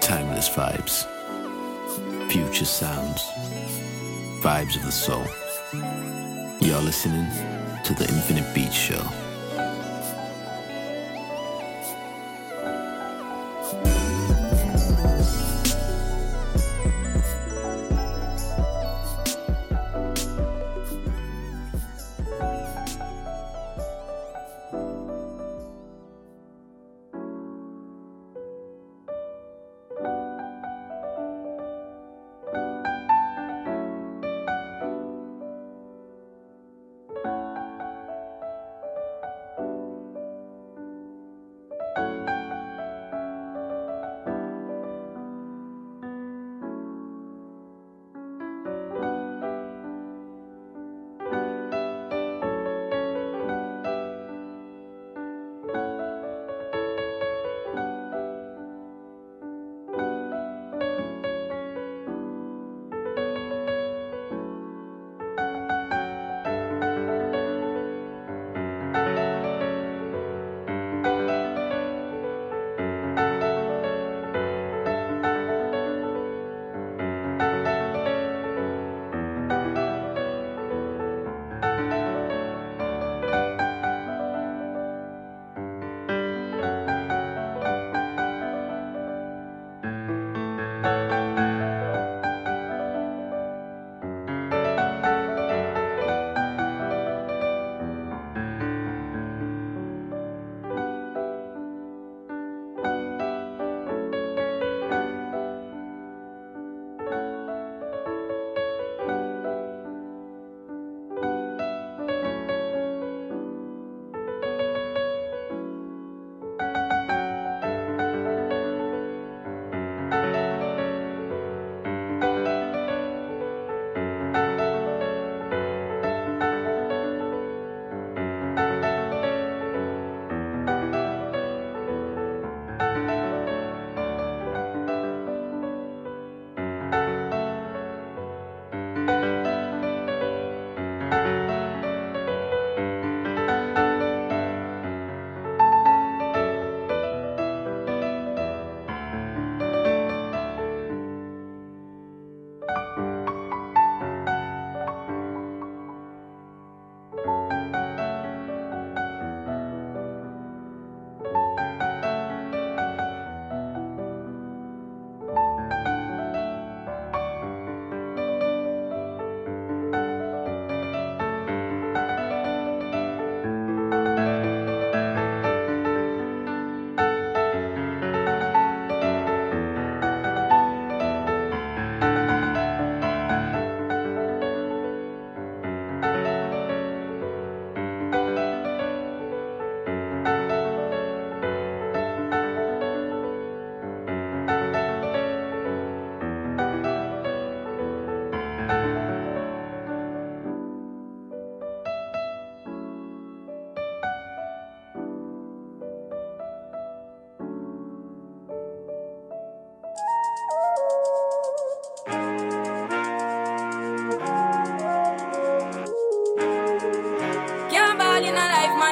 Timeless vibes, future sounds, vibes of the soul. You're listening to the Infinite Beat Show.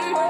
one.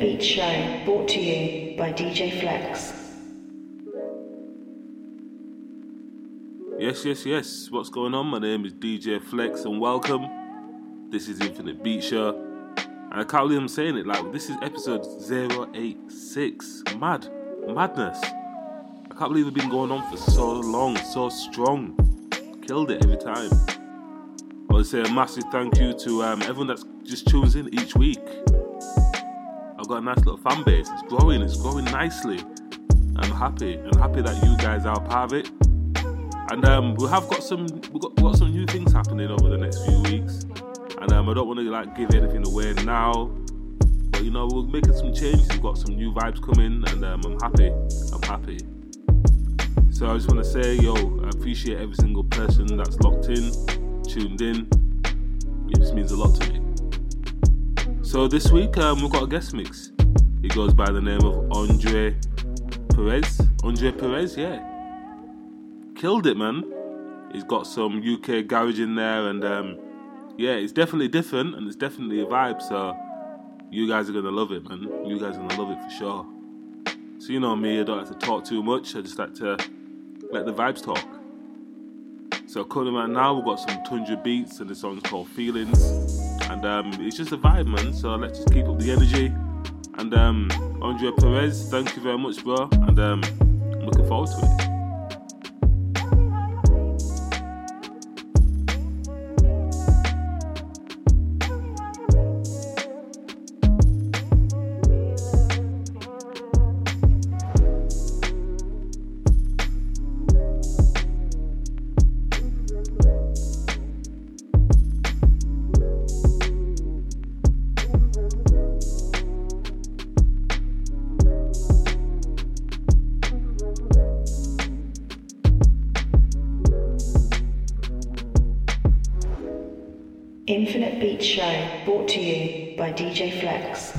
Beat Show brought to you by DJ Flex. Yes, yes, yes. What's going on? My name is DJ Flex and welcome. This is Infinite Beat Show. And I can't believe I'm saying it like this is episode 086. Mad. Madness. I can't believe it's been going on for so long, so strong. Killed it every time. I want to say a massive thank you to um, everyone that's just tunes in each week. Got a nice little fan base. It's growing, it's growing nicely. I'm happy. I'm happy that you guys are part of it. And um, we have got some we've got, got some new things happening over the next few weeks. And um, I don't want to like give anything away now. But you know, we're making some changes. We've got some new vibes coming and um, I'm happy. I'm happy. So I just want to say, yo, I appreciate every single person that's locked in, tuned in. It just means a lot to me. So this week um, we've got a guest mix. He goes by the name of Andre Perez. Andre Perez, yeah killed it, man. He's got some UK garage in there, and um, yeah, it's definitely different, and it's definitely a vibe. So you guys are gonna love it, man. You guys are gonna love it for sure. So you know me, I don't like to talk too much. I just like to let the vibes talk. So coming right now, we've got some Tundra beats, and the song's called Feelings, and um, it's just a vibe, man. So let's just keep up the energy. And um, Perez, thank you very much, bro, and um, I'm looking forward to it. DJ Flex.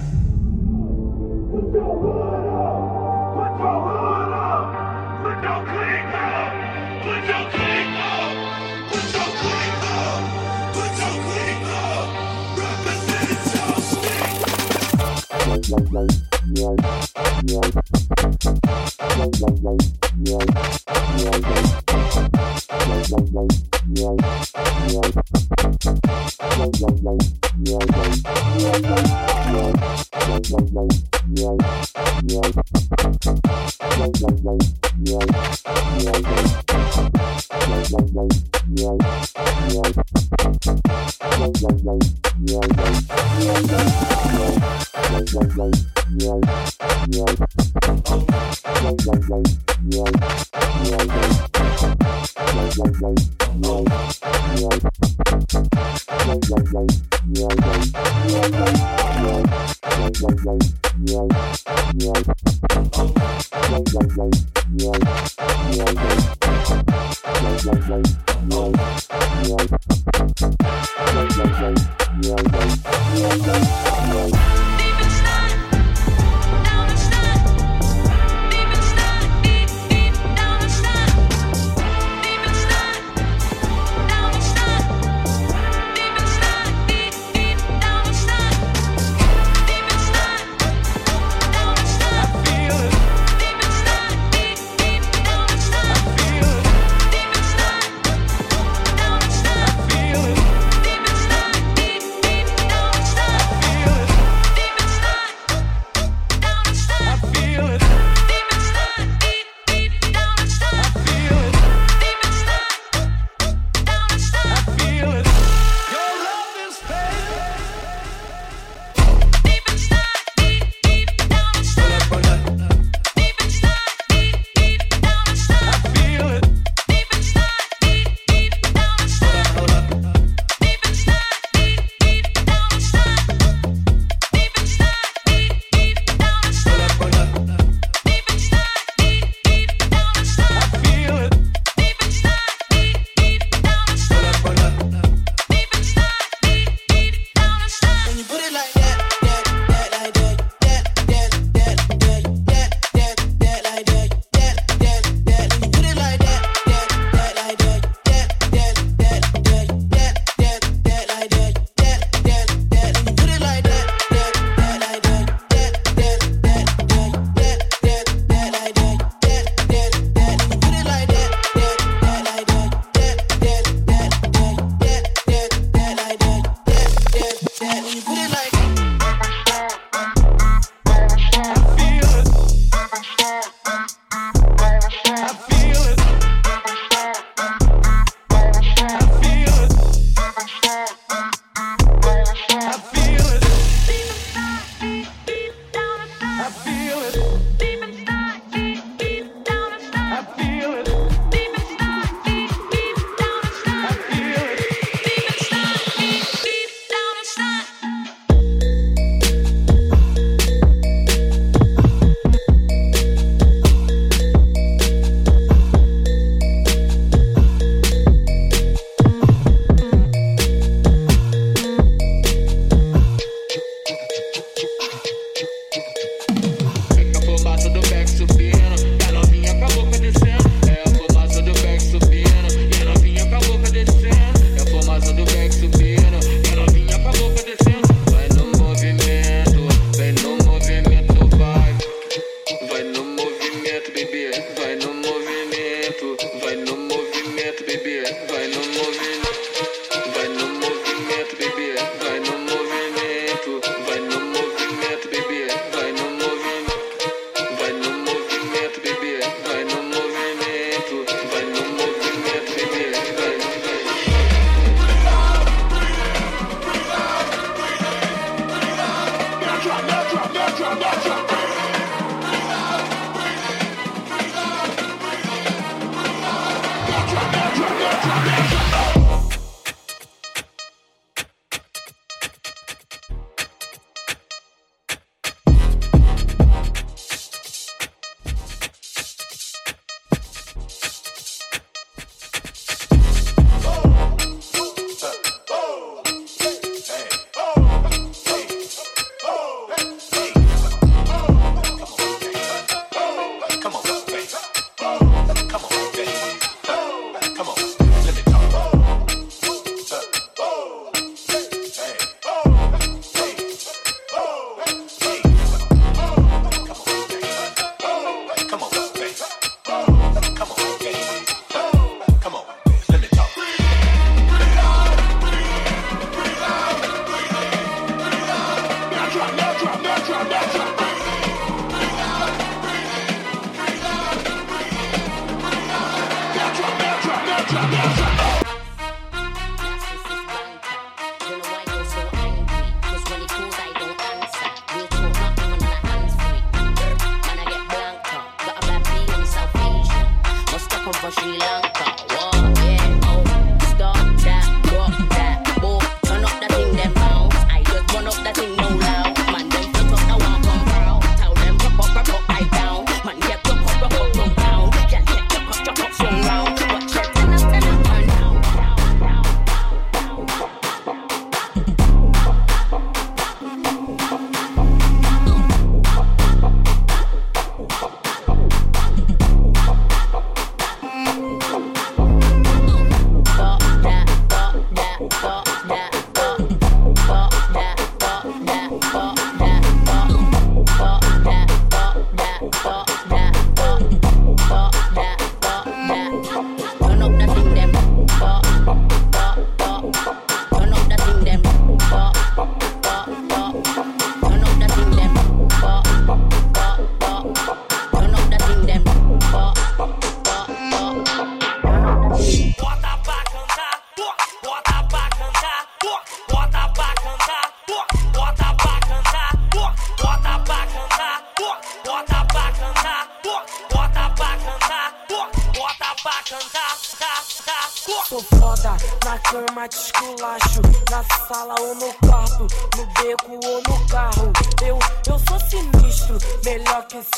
London.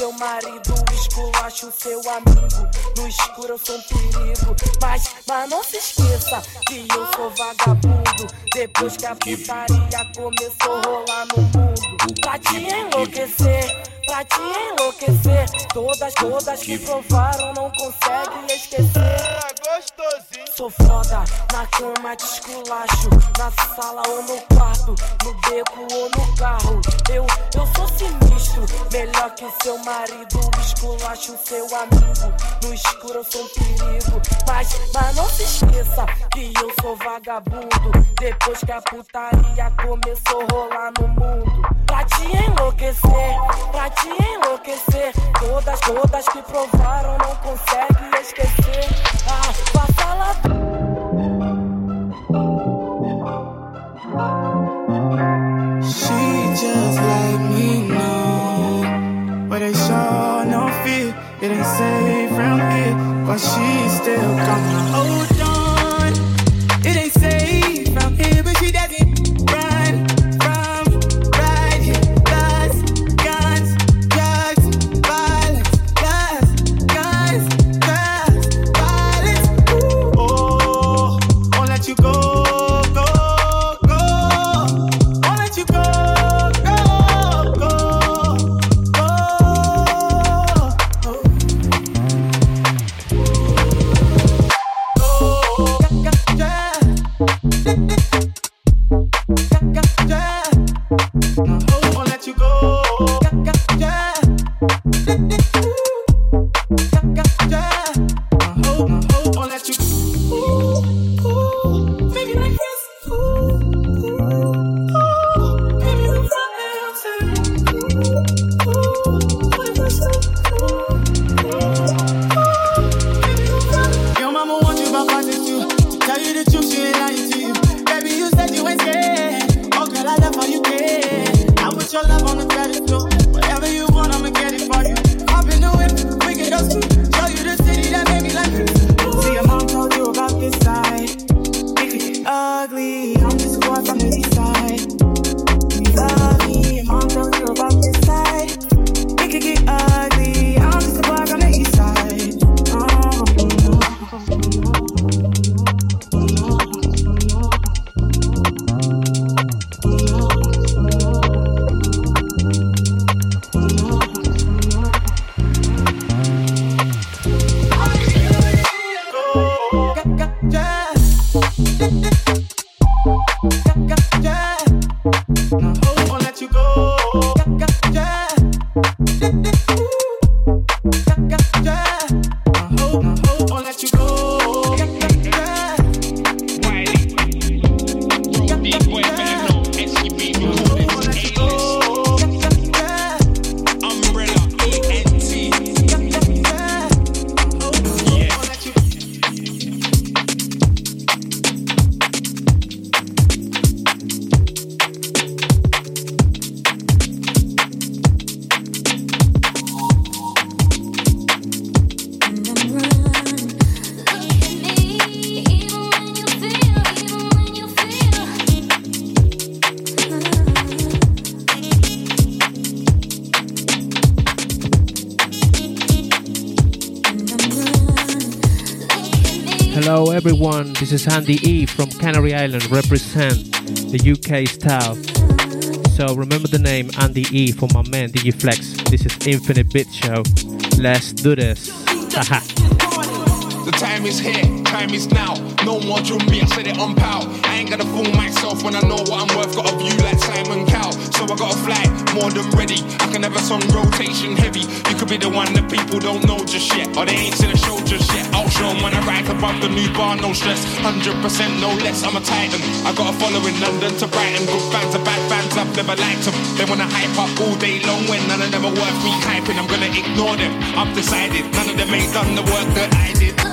seu marido, esculacha o seu amigo. No escuro eu sou um perigo. Mas, mas não se esqueça que eu sou vagabundo. Depois que a putaria começou a rolar no mundo, pra te enlouquecer pra te enlouquecer. Todas, todas que provaram não conseguem esquecer. Sou foda, na cama te esculacho. Na sala ou no quarto, no beco ou no carro. Eu, eu sou sinistro, melhor que seu marido. Esculacho seu amigo, no escuro eu sou um perigo. Mas, mas não se esqueça que eu sou vagabundo. Depois que a putaria começou a rolar no mundo. Pra te enlouquecer, pra te enlouquecer. Todas, todas que provaram não conseguem esquecer. Ah, passa lá. She just let me know, but they sure no fear. It ain't safe from here, but she still gonna hold on. This is Andy E from Canary Island, represent the UK style. So remember the name Andy E for my man DJ Flex. This is Infinite Beat Show. Let's do this. The time is here, time is now. No more drill me, I said it on pow. I ain't gonna fool myself when I know what I'm worth. Got a view like Simon Cow, so I gotta fly more than ready. I can have a song rotation heavy. You could be the one that people don't know just yet, or they ain't seen a show just yet. I'll show 'em when I ride above the new bar, no stress. 100% no less, I'm a titan. I got a following London to Brighton. Good fans are bad fans, I've never liked them. They wanna hype up all day long when none of them are worth me hyping. I'm gonna ignore them. I've decided none of them ain't done the work that I did.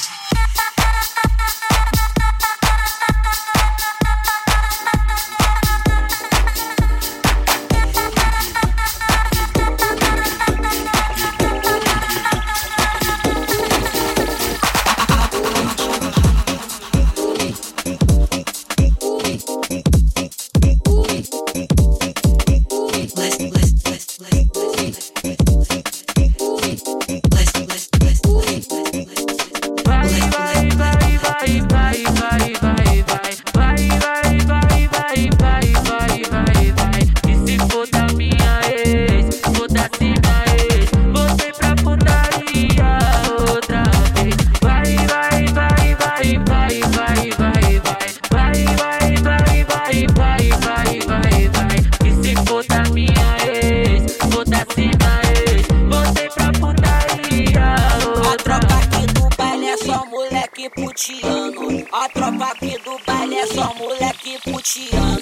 she on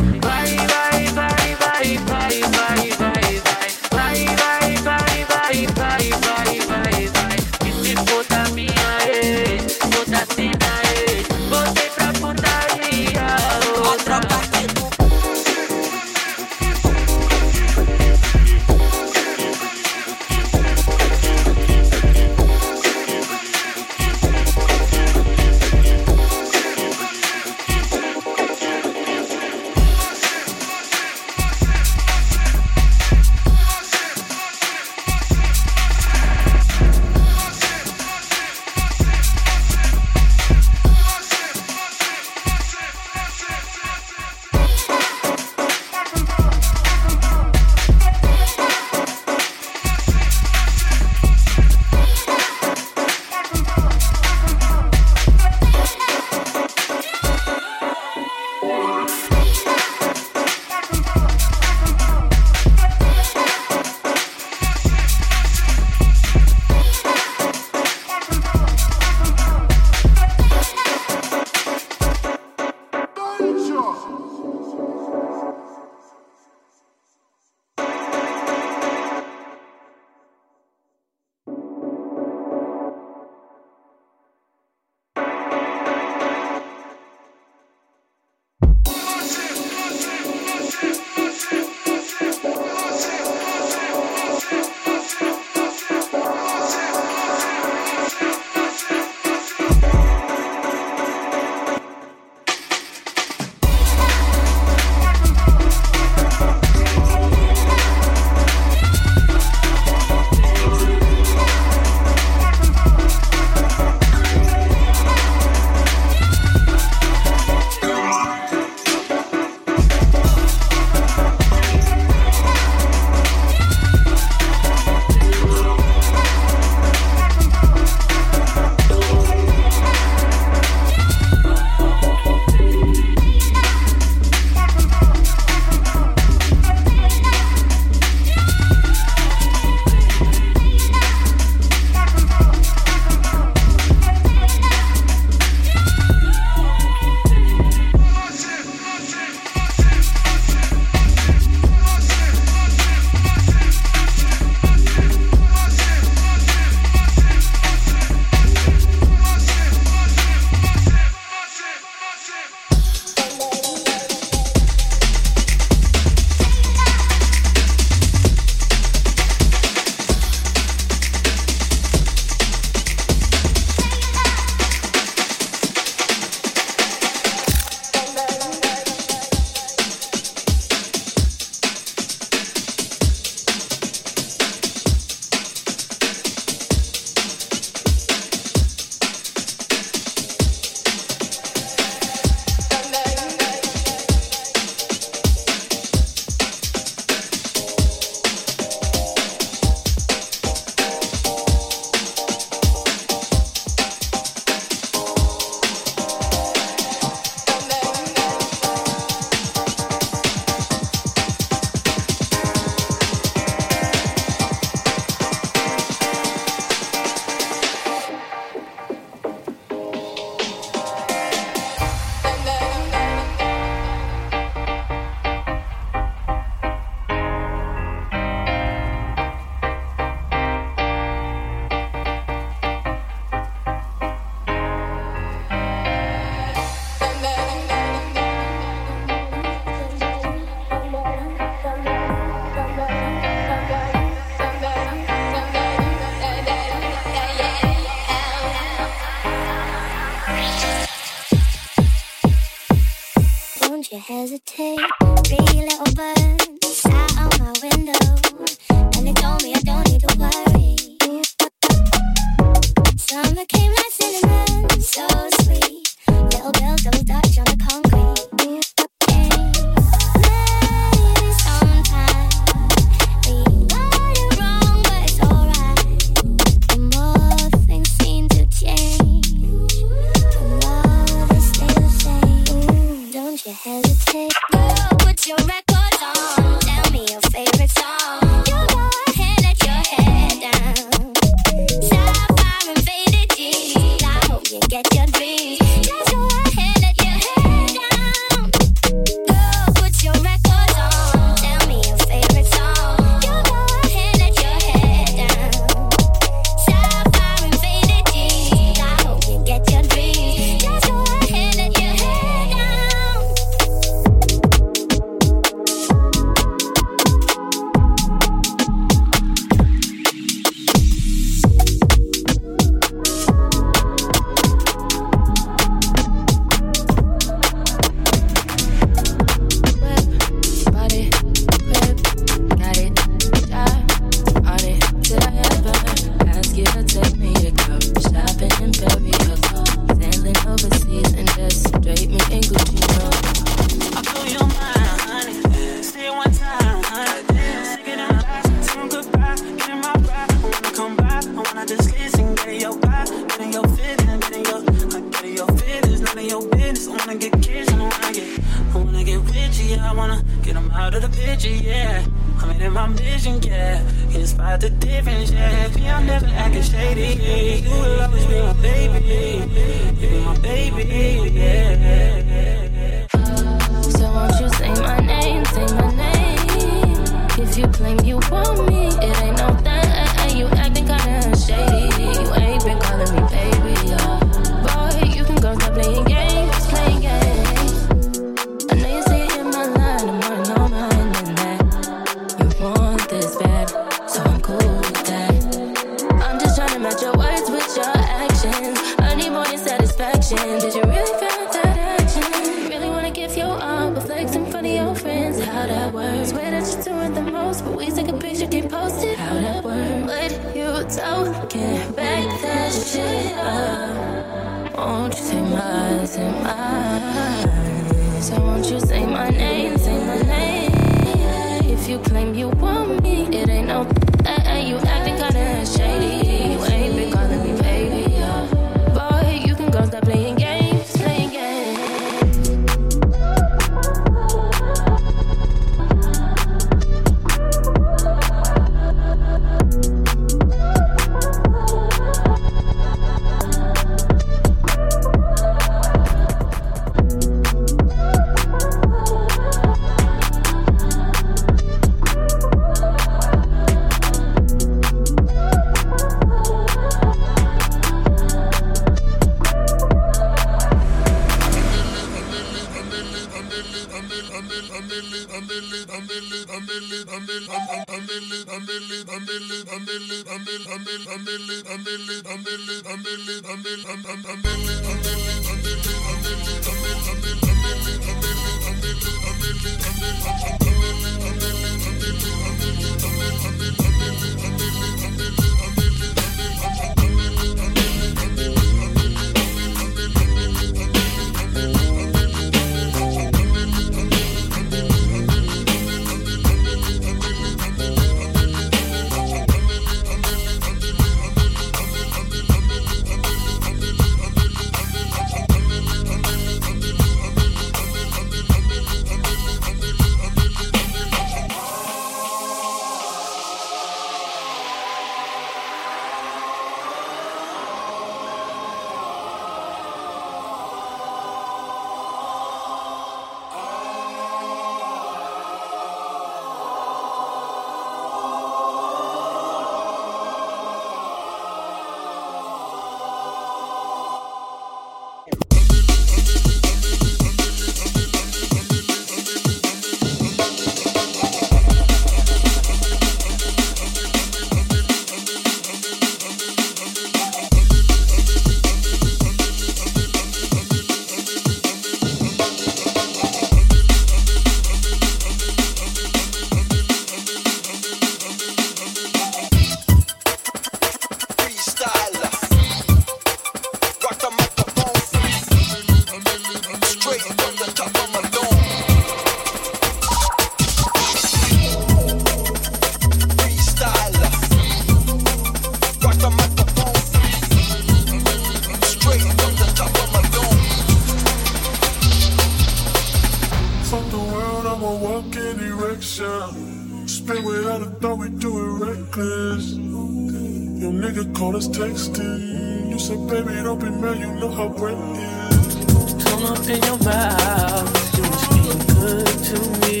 You said, baby, don't be mad, you know how great it is. Come up in your mouth, You're being good to me.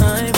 I'm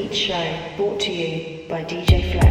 Beat Show, brought to you by DJ Flex.